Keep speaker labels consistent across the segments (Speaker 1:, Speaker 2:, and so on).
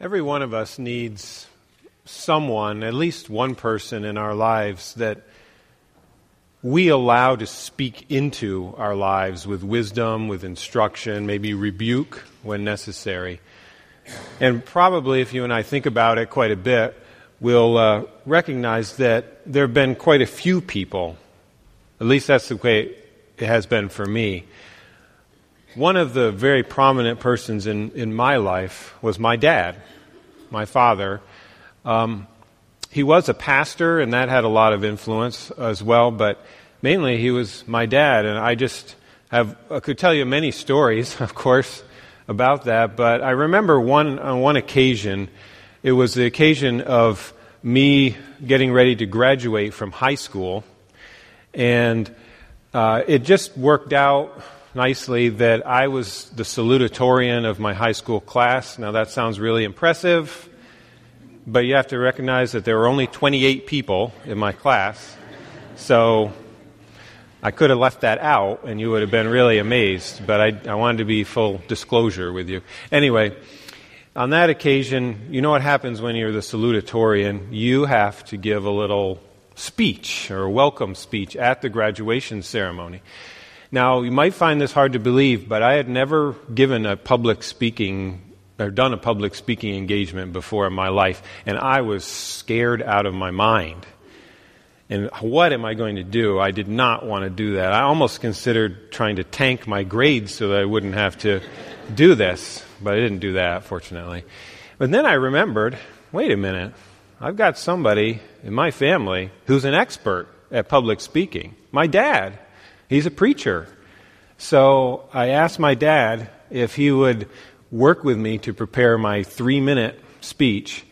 Speaker 1: Every one of us needs someone, at least one person in our lives that we allow to speak into our lives with wisdom, with instruction, maybe rebuke when necessary. And probably, if you and I think about it quite a bit, we'll uh, recognize that there have been quite a few people, at least that's the way it has been for me. One of the very prominent persons in, in my life was my dad my father. Um, he was a pastor, and that had a lot of influence as well, but mainly he was my dad, and I just have, I could tell you many stories, of course, about that, but I remember one, on one occasion, it was the occasion of me getting ready to graduate from high school, and uh, it just worked out nicely that I was the salutatorian of my high school class. Now, that sounds really impressive, but you have to recognize that there were only 28 people in my class. So I could have left that out, and you would have been really amazed, but I, I wanted to be full disclosure with you. Anyway, on that occasion, you know what happens when you're the salutatorian? You have to give a little speech or a welcome speech at the graduation ceremony. Now, you might find this hard to believe, but I had never given a public speaking or done a public speaking engagement before in my life, and I was scared out of my mind. And what am I going to do? I did not want to do that. I almost considered trying to tank my grades so that I wouldn't have to do this, but I didn't do that, fortunately. But then I remembered wait a minute, I've got somebody in my family who's an expert at public speaking. My dad. He's a preacher. So I asked my dad if he would work with me to prepare my three minute speech.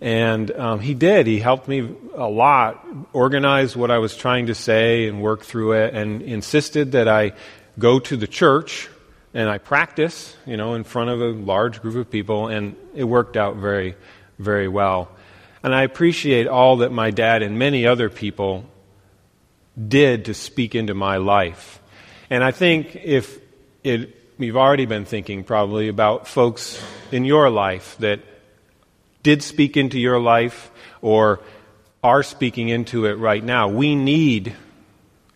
Speaker 1: And um, he did. He helped me a lot organize what I was trying to say and work through it and insisted that I go to the church and I practice, you know, in front of a large group of people. And it worked out very, very well. And I appreciate all that my dad and many other people did to speak into my life. And I think if it, you've already been thinking probably about folks in your life that did speak into your life or are speaking into it right now. We need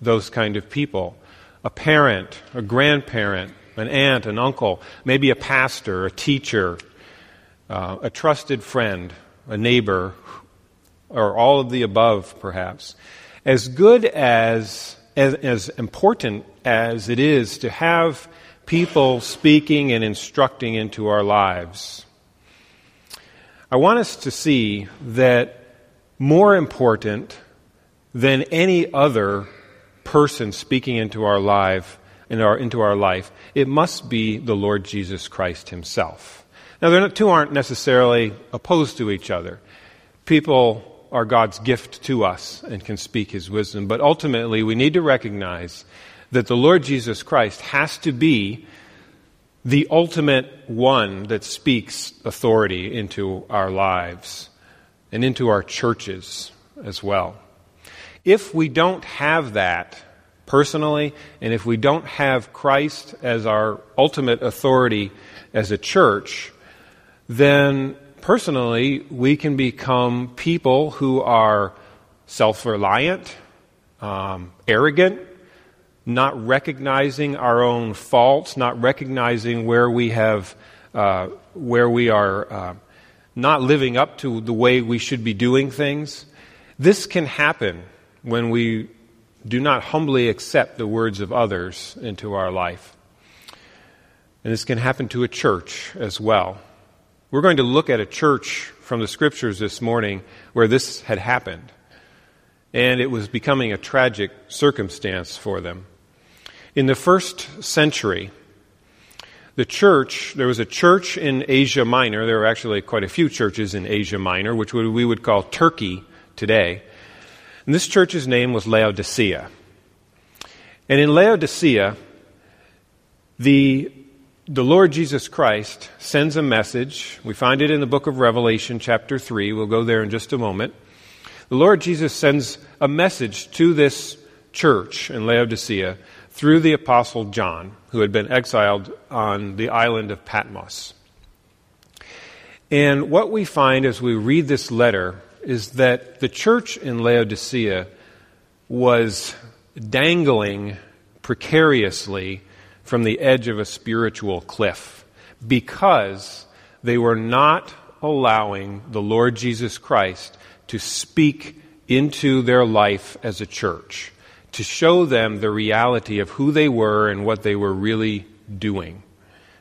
Speaker 1: those kind of people. A parent, a grandparent, an aunt, an uncle, maybe a pastor, a teacher, uh, a trusted friend, a neighbor, or all of the above, perhaps as good as, as, as important as it is to have people speaking and instructing into our lives, I want us to see that more important than any other person speaking into our life, in our, into our life, it must be the Lord Jesus Christ Himself. Now, the two aren't necessarily opposed to each other. People are God's gift to us and can speak His wisdom. But ultimately, we need to recognize that the Lord Jesus Christ has to be the ultimate one that speaks authority into our lives and into our churches as well. If we don't have that personally, and if we don't have Christ as our ultimate authority as a church, then personally, we can become people who are self reliant, um, arrogant, not recognizing our own faults, not recognizing where we have, uh, where we are uh, not living up to the way we should be doing things. This can happen when we do not humbly accept the words of others into our life. And this can happen to a church as well. We're going to look at a church from the scriptures this morning where this had happened. And it was becoming a tragic circumstance for them. In the first century, the church, there was a church in Asia Minor. There were actually quite a few churches in Asia Minor, which we would call Turkey today. And this church's name was Laodicea. And in Laodicea, the the Lord Jesus Christ sends a message. We find it in the book of Revelation, chapter 3. We'll go there in just a moment. The Lord Jesus sends a message to this church in Laodicea through the Apostle John, who had been exiled on the island of Patmos. And what we find as we read this letter is that the church in Laodicea was dangling precariously from the edge of a spiritual cliff because they were not allowing the Lord Jesus Christ to speak into their life as a church, to show them the reality of who they were and what they were really doing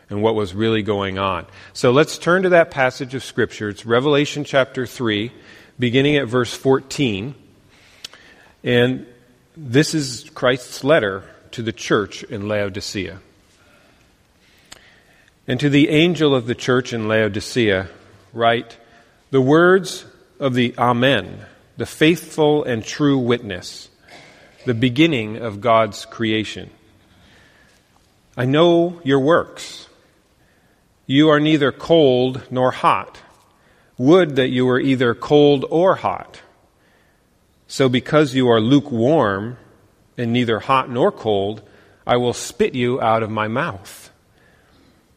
Speaker 1: and what was really going on. So let's turn to that passage of Scripture. It's Revelation chapter 3, beginning at verse 14. And this is Christ's letter to the church in Laodicea. And to the angel of the church in Laodicea, write the words of the Amen, the faithful and true witness, the beginning of God's creation. I know your works. You are neither cold nor hot. Would that you were either cold or hot. So, because you are lukewarm and neither hot nor cold, I will spit you out of my mouth.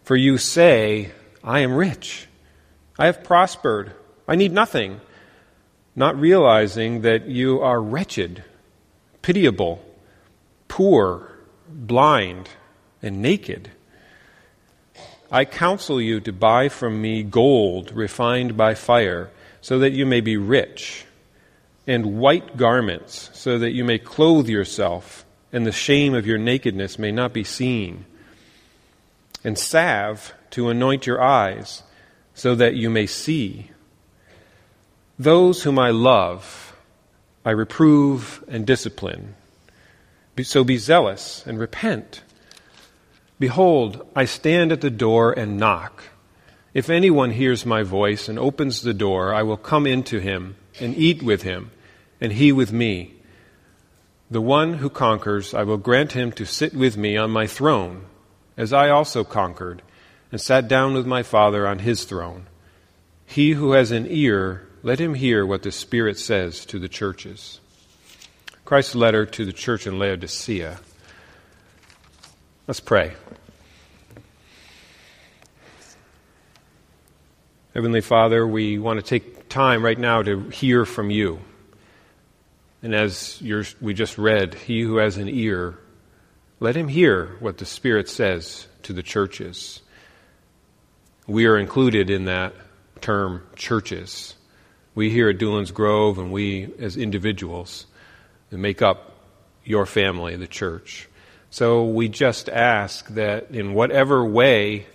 Speaker 1: For you say, I am rich, I have prospered, I need nothing, not realizing that you are wretched, pitiable, poor, blind, and naked. I counsel you to buy from me gold refined by fire, so that you may be rich, and white garments, so that you may clothe yourself, and the shame of your nakedness may not be seen and salve to anoint your eyes, so that you may see. Those whom I love, I reprove and discipline. So be zealous and repent. Behold, I stand at the door and knock. If anyone hears my voice and opens the door, I will come into him and eat with him, and he with me. The one who conquers, I will grant him to sit with me on my throne as I also conquered, and sat down with my Father on his throne. He who has an ear, let him hear what the Spirit says to the churches. Christ's letter to the church in Laodicea. Let's pray. Heavenly Father, we want to take time right now to hear from you. And as we just read, he who has an ear, let him hear what the Spirit says to the churches. We are included in that term, churches. We here at Doolin's Grove and we as individuals make up your family, the church. So we just ask that in whatever way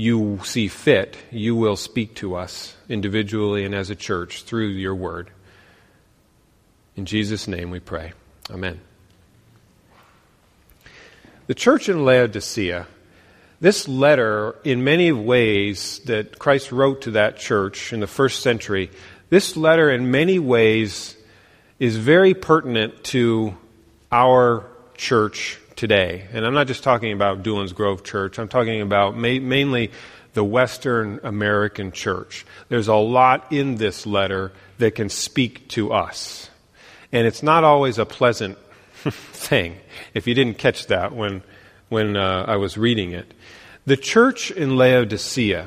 Speaker 1: you see fit, you will speak to us individually and as a church through your word. In Jesus' name we pray. Amen. The church in Laodicea, this letter, in many ways, that Christ wrote to that church in the first century, this letter, in many ways, is very pertinent to our church today. And I'm not just talking about Doolin's Grove Church, I'm talking about ma- mainly the Western American church. There's a lot in this letter that can speak to us. And it's not always a pleasant thing, if you didn't catch that when, when uh, I was reading it. The church in Laodicea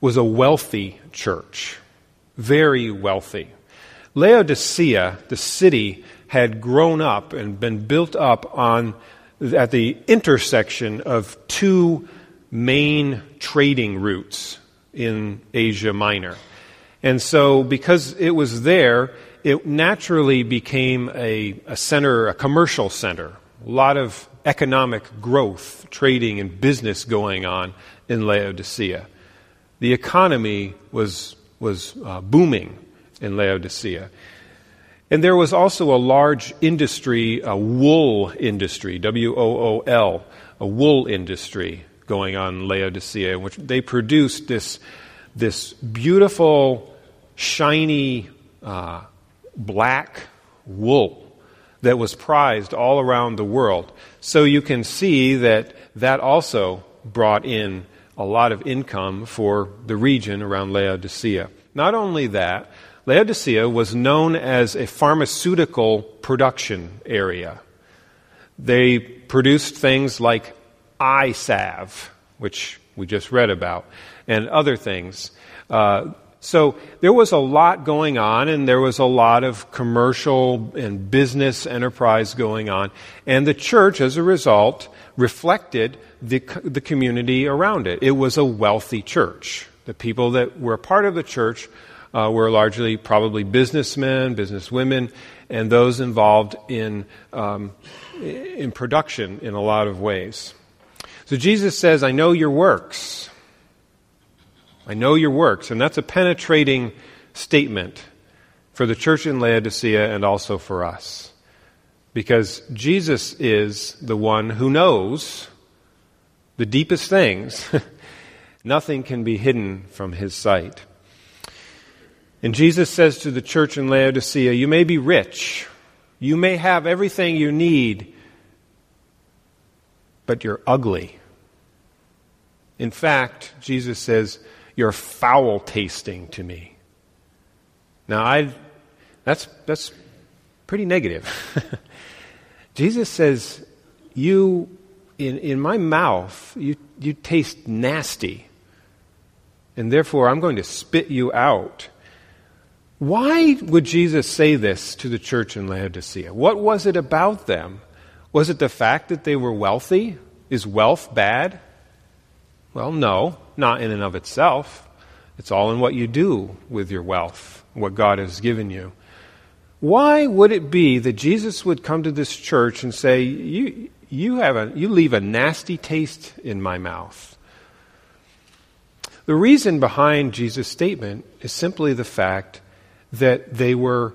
Speaker 1: was a wealthy church, very wealthy. Laodicea, the city, had grown up and been built up on at the intersection of two main trading routes in Asia Minor. And so, because it was there, it naturally became a, a center, a commercial center. A lot of economic growth, trading, and business going on in Laodicea. The economy was, was uh, booming in Laodicea. And there was also a large industry, a wool industry, W O O L, a wool industry going on in Laodicea, in which they produced this, this beautiful, shiny, uh, black wool that was prized all around the world. So you can see that that also brought in a lot of income for the region around Laodicea. Not only that, Laodicea was known as a pharmaceutical production area. They produced things like eye salve, which we just read about, and other things. Uh, so there was a lot going on, and there was a lot of commercial and business enterprise going on. And the church, as a result, reflected the, the community around it. It was a wealthy church. The people that were part of the church uh, were largely probably businessmen, businesswomen, and those involved in, um, in production in a lot of ways. So Jesus says, I know your works. I know your works. And that's a penetrating statement for the church in Laodicea and also for us. Because Jesus is the one who knows the deepest things. Nothing can be hidden from his sight. And Jesus says to the church in Laodicea, You may be rich, you may have everything you need, but you're ugly. In fact, Jesus says, You're foul tasting to me. Now, I, that's, that's pretty negative. Jesus says, You, in, in my mouth, you, you taste nasty, and therefore I'm going to spit you out. Why would Jesus say this to the church in Laodicea? What was it about them? Was it the fact that they were wealthy? Is wealth bad? Well, no, not in and of itself. It's all in what you do with your wealth, what God has given you. Why would it be that Jesus would come to this church and say, You, you, have a, you leave a nasty taste in my mouth? The reason behind Jesus' statement is simply the fact that they were,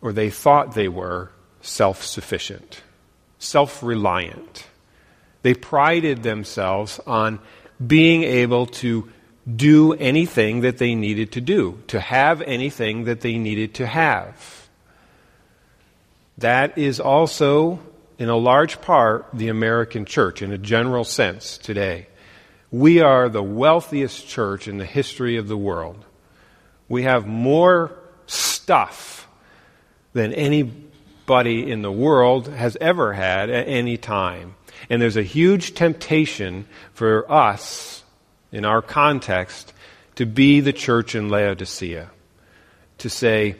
Speaker 1: or they thought they were, self sufficient, self reliant. They prided themselves on being able to do anything that they needed to do, to have anything that they needed to have. That is also, in a large part, the American church in a general sense today. We are the wealthiest church in the history of the world. We have more stuff than anybody in the world has ever had at any time. And there's a huge temptation for us, in our context, to be the church in Laodicea. To say,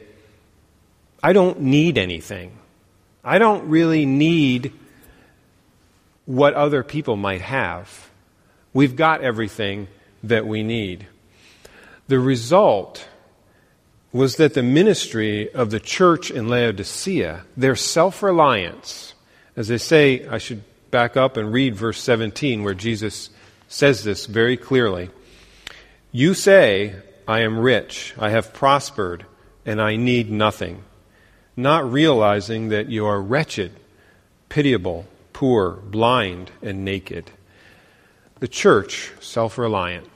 Speaker 1: I don't need anything. I don't really need what other people might have. We've got everything that we need. The result was that the ministry of the church in Laodicea, their self reliance, as they say, I should back up and read verse 17 where Jesus says this very clearly. You say, I am rich, I have prospered, and I need nothing, not realizing that you are wretched, pitiable, poor, blind, and naked. The church, self reliant,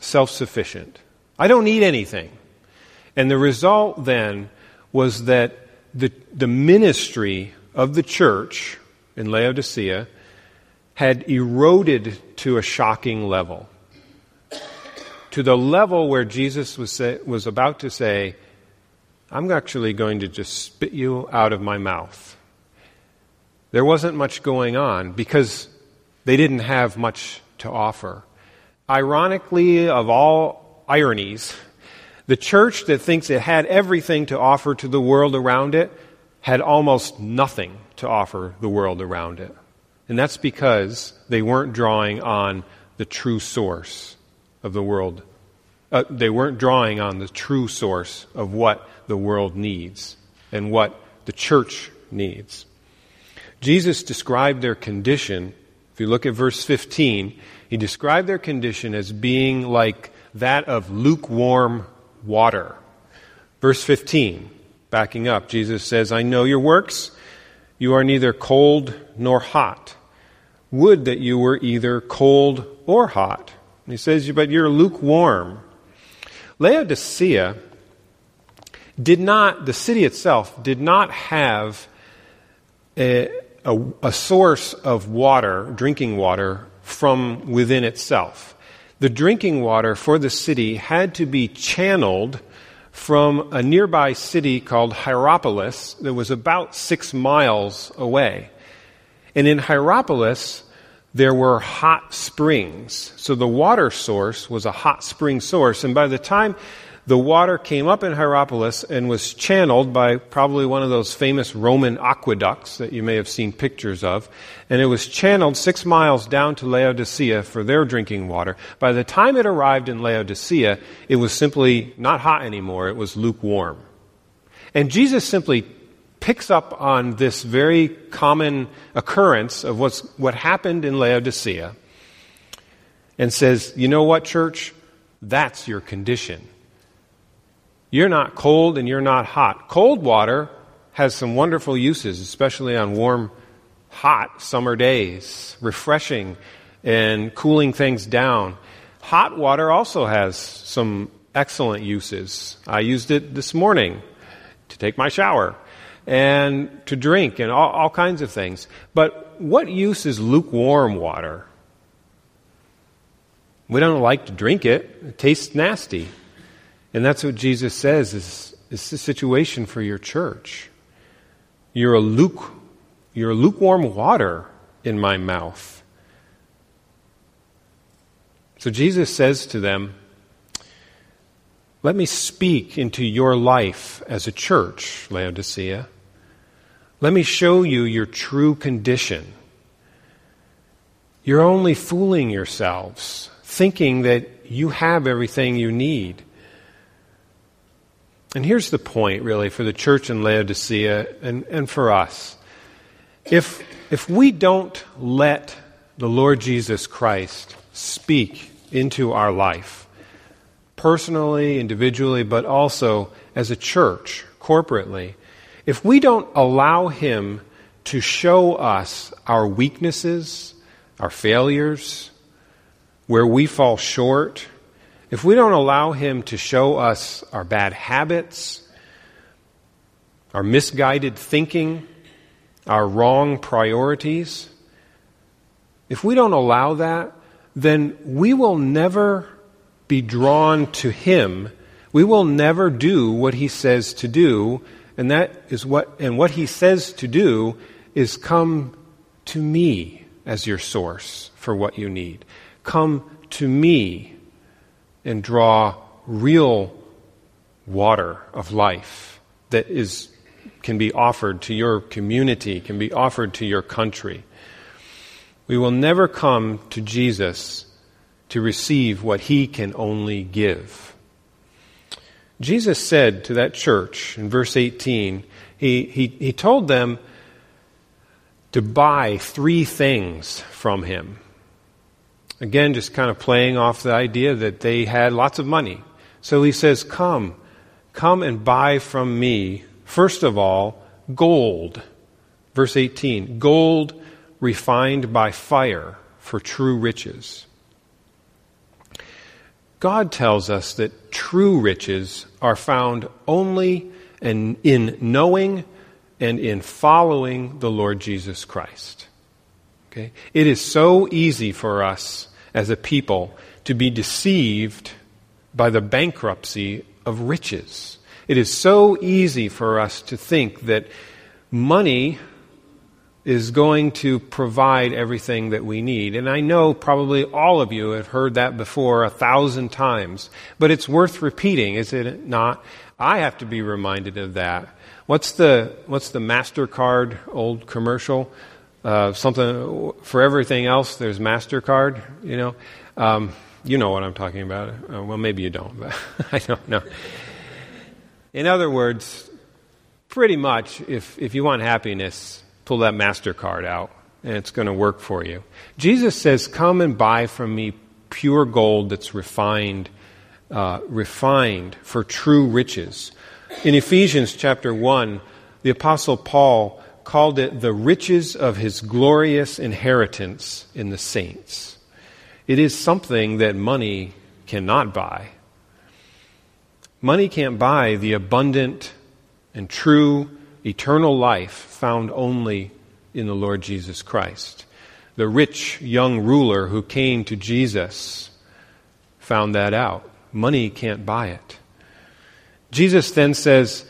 Speaker 1: self sufficient. I don't need anything. And the result then was that the, the ministry of the church in Laodicea had eroded to a shocking level. To the level where Jesus was, say, was about to say, I'm actually going to just spit you out of my mouth. There wasn't much going on because they didn't have much to offer. Ironically, of all ironies, the church that thinks it had everything to offer to the world around it had almost nothing to offer the world around it. And that's because they weren't drawing on the true source of the world. Uh, they weren't drawing on the true source of what the world needs and what the church needs. Jesus described their condition. If you look at verse 15, he described their condition as being like that of lukewarm water. Verse 15, backing up, Jesus says, I know your works. You are neither cold nor hot. Would that you were either cold or hot. And he says, But you're lukewarm. Laodicea did not, the city itself did not have a, a, a source of water, drinking water, from within itself the drinking water for the city had to be channeled from a nearby city called Hierapolis that was about six miles away. And in Hierapolis, there were hot springs. So the water source was a hot spring source. And by the time the water came up in Hierapolis and was channeled by probably one of those famous Roman aqueducts that you may have seen pictures of. And it was channeled six miles down to Laodicea for their drinking water. By the time it arrived in Laodicea, it was simply not hot anymore, it was lukewarm. And Jesus simply picks up on this very common occurrence of what's, what happened in Laodicea and says, You know what, church? That's your condition. You're not cold and you're not hot. Cold water has some wonderful uses, especially on warm, hot summer days, refreshing and cooling things down. Hot water also has some excellent uses. I used it this morning to take my shower and to drink and all, all kinds of things. But what use is lukewarm water? We don't like to drink it. It tastes nasty. And that's what Jesus says is, is the situation for your church. You're a, luke, you're a lukewarm water in my mouth. So Jesus says to them, Let me speak into your life as a church, Laodicea. Let me show you your true condition. You're only fooling yourselves, thinking that you have everything you need. And here's the point, really, for the church in Laodicea and, and for us. If, if we don't let the Lord Jesus Christ speak into our life, personally, individually, but also as a church, corporately, if we don't allow Him to show us our weaknesses, our failures, where we fall short, if we don't allow Him to show us our bad habits, our misguided thinking, our wrong priorities, if we don't allow that, then we will never be drawn to Him. We will never do what He says to do, and that is what, and what He says to do is come to me as your source for what you need. Come to me and draw real water of life that is can be offered to your community, can be offered to your country. We will never come to Jesus to receive what he can only give. Jesus said to that church in verse 18, he, he, he told them to buy three things from him. Again, just kind of playing off the idea that they had lots of money. So he says, Come, come and buy from me, first of all, gold. Verse 18 gold refined by fire for true riches. God tells us that true riches are found only in, in knowing and in following the Lord Jesus Christ. Okay? It is so easy for us as a people to be deceived by the bankruptcy of riches. It is so easy for us to think that money is going to provide everything that we need. And I know probably all of you have heard that before a thousand times, but it's worth repeating, is it not? I have to be reminded of that. What's the, what's the MasterCard old commercial? Uh, something for everything else, there's MasterCard, you know. Um, you know what I'm talking about. Uh, well, maybe you don't, but I don't know. In other words, pretty much, if, if you want happiness, pull that MasterCard out, and it's going to work for you. Jesus says, Come and buy from me pure gold that's refined, uh, refined for true riches. In Ephesians chapter 1, the Apostle Paul called it the riches of his glorious inheritance in the saints. It is something that money cannot buy. Money can't buy the abundant and true eternal life found only in the Lord Jesus Christ. The rich young ruler who came to Jesus found that out. Money can't buy it. Jesus then says,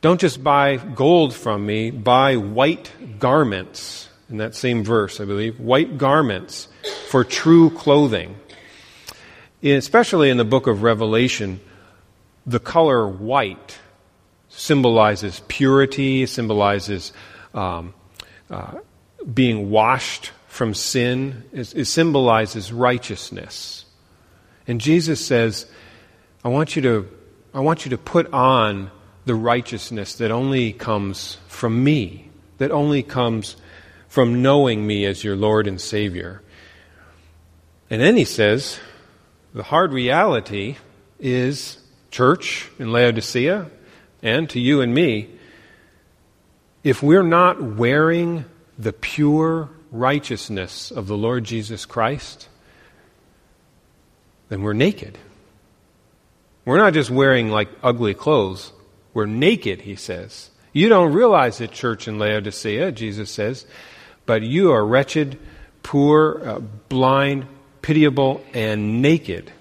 Speaker 1: don't just buy gold from me, buy white garments in that same verse, I believe, white garments for true clothing. Especially in the book of Revelation, the color white symbolizes purity, symbolizes um, uh, being washed from sin, it, it symbolizes righteousness. And Jesus says, I want you to, I want you to put on the righteousness that only comes from me, that only comes from knowing me as your Lord and Savior. And then he says, the hard reality is, church in Laodicea, and to you and me, if we're not wearing the pure righteousness of the Lord Jesus Christ, then we're naked. We're not just wearing like ugly clothes, we're naked, he says. You don't realize it, church in Laodicea, Jesus says, but you are wretched, poor, uh, blind, pitiable, and naked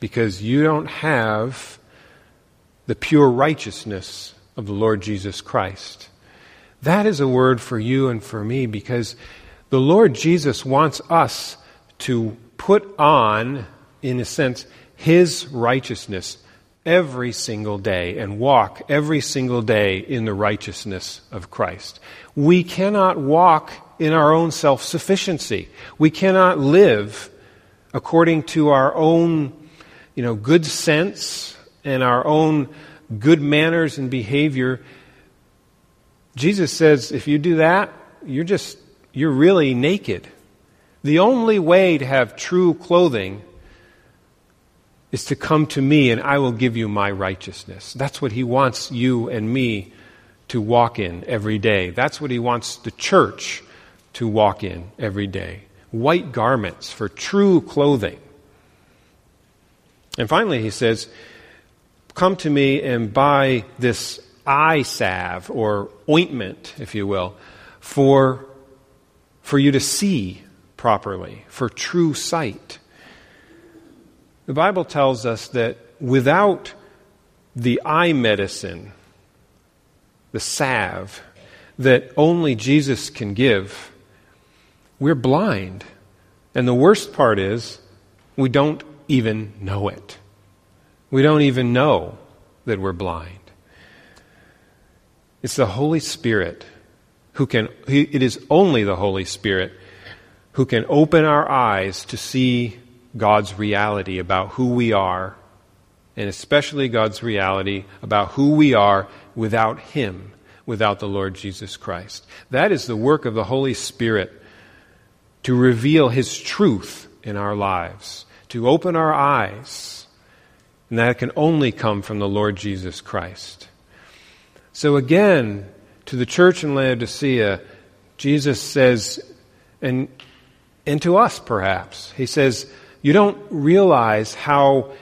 Speaker 1: because you don't have the pure righteousness of the Lord Jesus Christ. That is a word for you and for me because the Lord Jesus wants us to put on, in a sense, His righteousness every single day and walk every single day in the righteousness of Christ. We cannot walk in our own self sufficiency. We cannot live according to our own, you know, good sense and our own good manners and behavior. Jesus says if you do that, you're just you're really naked. The only way to have true clothing is to come to me and I will give you my righteousness. That's what he wants you and me to walk in every day. That's what he wants the church to walk in every day. White garments for true clothing. And finally, he says, Come to me and buy this eye salve or ointment, if you will, for for you to see properly, for true sight. The Bible tells us that without the eye medicine, the salve that only Jesus can give, we're blind. And the worst part is, we don't even know it. We don't even know that we're blind. It's the Holy Spirit who can, it is only the Holy Spirit who can open our eyes to see God's reality about who we are, and especially God's reality about who we are without Him, without the Lord Jesus Christ. That is the work of the Holy Spirit to reveal His truth in our lives, to open our eyes. And that can only come from the Lord Jesus Christ. So again, to the church in Laodicea, Jesus says, and, and to us perhaps, he says, You don't realize how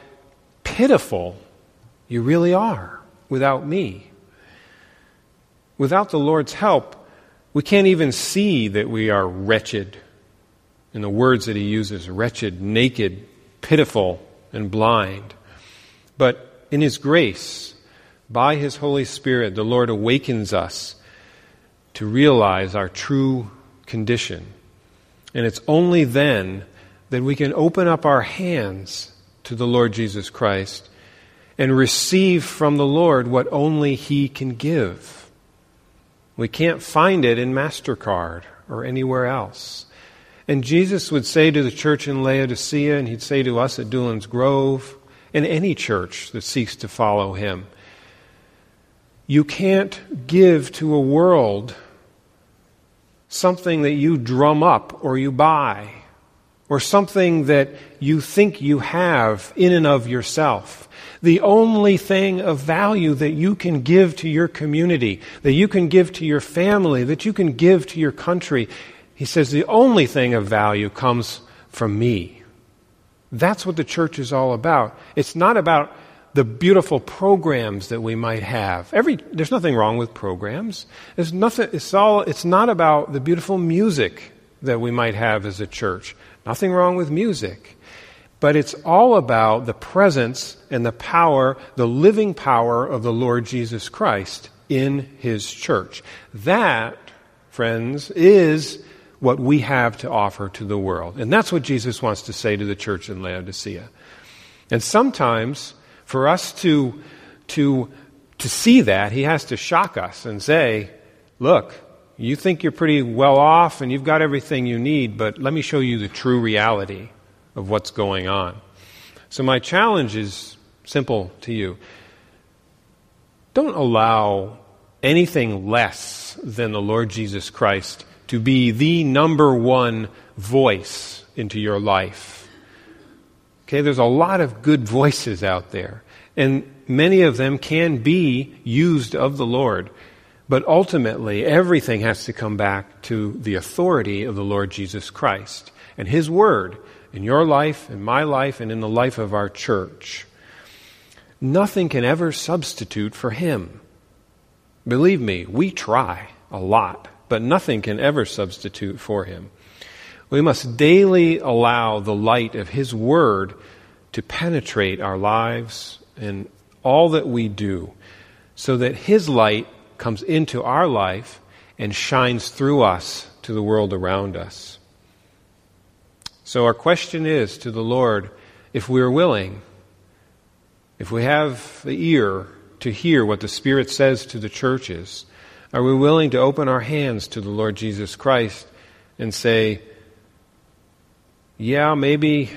Speaker 1: pitiful you really are without me. Without the Lord's help, we can't even see that we are wretched. In the words that he uses wretched, naked, pitiful, and blind. But in his grace, by his Holy Spirit, the Lord awakens us to realize our true condition. And it's only then that we can open up our hands to the Lord Jesus Christ and receive from the Lord what only He can give. We can't find it in MasterCard or anywhere else. And Jesus would say to the church in Laodicea, and He'd say to us at Doolan's Grove, and any church that seeks to follow Him, you can't give to a world something that you drum up or you buy, or something that you think you have in and of yourself. The only thing of value that you can give to your community, that you can give to your family, that you can give to your country, he says the only thing of value comes from me. That's what the church is all about. It's not about the beautiful programs that we might have. Every, there's nothing wrong with programs. There's nothing, it's, all, it's not about the beautiful music that we might have as a church. Nothing wrong with music. But it's all about the presence and the power, the living power of the Lord Jesus Christ in His church. That, friends, is what we have to offer to the world. And that's what Jesus wants to say to the church in Laodicea. And sometimes, for us to, to, to see that, he has to shock us and say, Look, you think you're pretty well off and you've got everything you need, but let me show you the true reality of what's going on. So, my challenge is simple to you. Don't allow anything less than the Lord Jesus Christ to be the number one voice into your life. Okay, there's a lot of good voices out there, and many of them can be used of the Lord. But ultimately, everything has to come back to the authority of the Lord Jesus Christ and His Word in your life, in my life, and in the life of our church. Nothing can ever substitute for Him. Believe me, we try a lot, but nothing can ever substitute for Him. We must daily allow the light of His Word to penetrate our lives and all that we do, so that His light comes into our life and shines through us to the world around us. So, our question is to the Lord if we are willing, if we have the ear to hear what the Spirit says to the churches, are we willing to open our hands to the Lord Jesus Christ and say, Yeah, maybe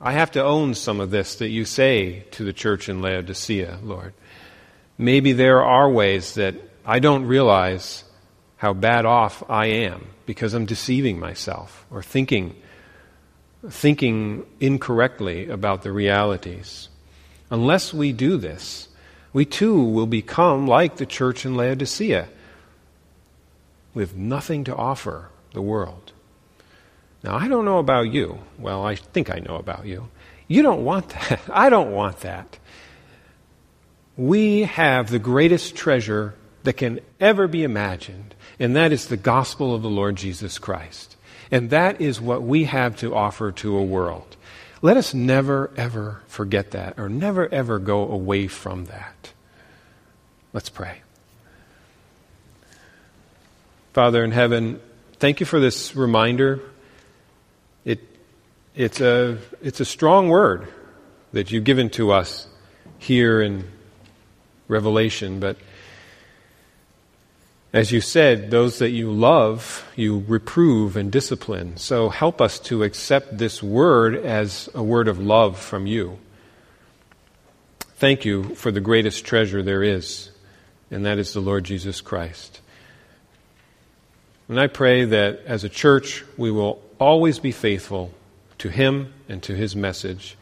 Speaker 1: I have to own some of this that you say to the church in Laodicea, Lord. Maybe there are ways that I don't realize how bad off I am because I'm deceiving myself or thinking thinking incorrectly about the realities. Unless we do this, we too will become like the church in Laodicea with nothing to offer the world. Now, I don't know about you. Well, I think I know about you. You don't want that. I don't want that. We have the greatest treasure that can ever be imagined, and that is the gospel of the Lord Jesus Christ. And that is what we have to offer to a world. Let us never, ever forget that, or never, ever go away from that. Let's pray. Father in heaven, thank you for this reminder. It, it's, a, it's a strong word that you've given to us here in Revelation, but as you said, those that you love, you reprove and discipline. So help us to accept this word as a word of love from you. Thank you for the greatest treasure there is, and that is the Lord Jesus Christ. And I pray that as a church, we will always be faithful to Him and to His message,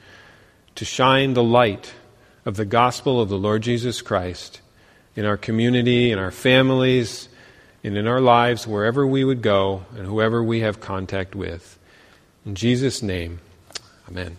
Speaker 1: to shine the light of the gospel of the Lord Jesus Christ in our community, in our families, and in our lives, wherever we would go and whoever we have contact with. In Jesus' name, amen.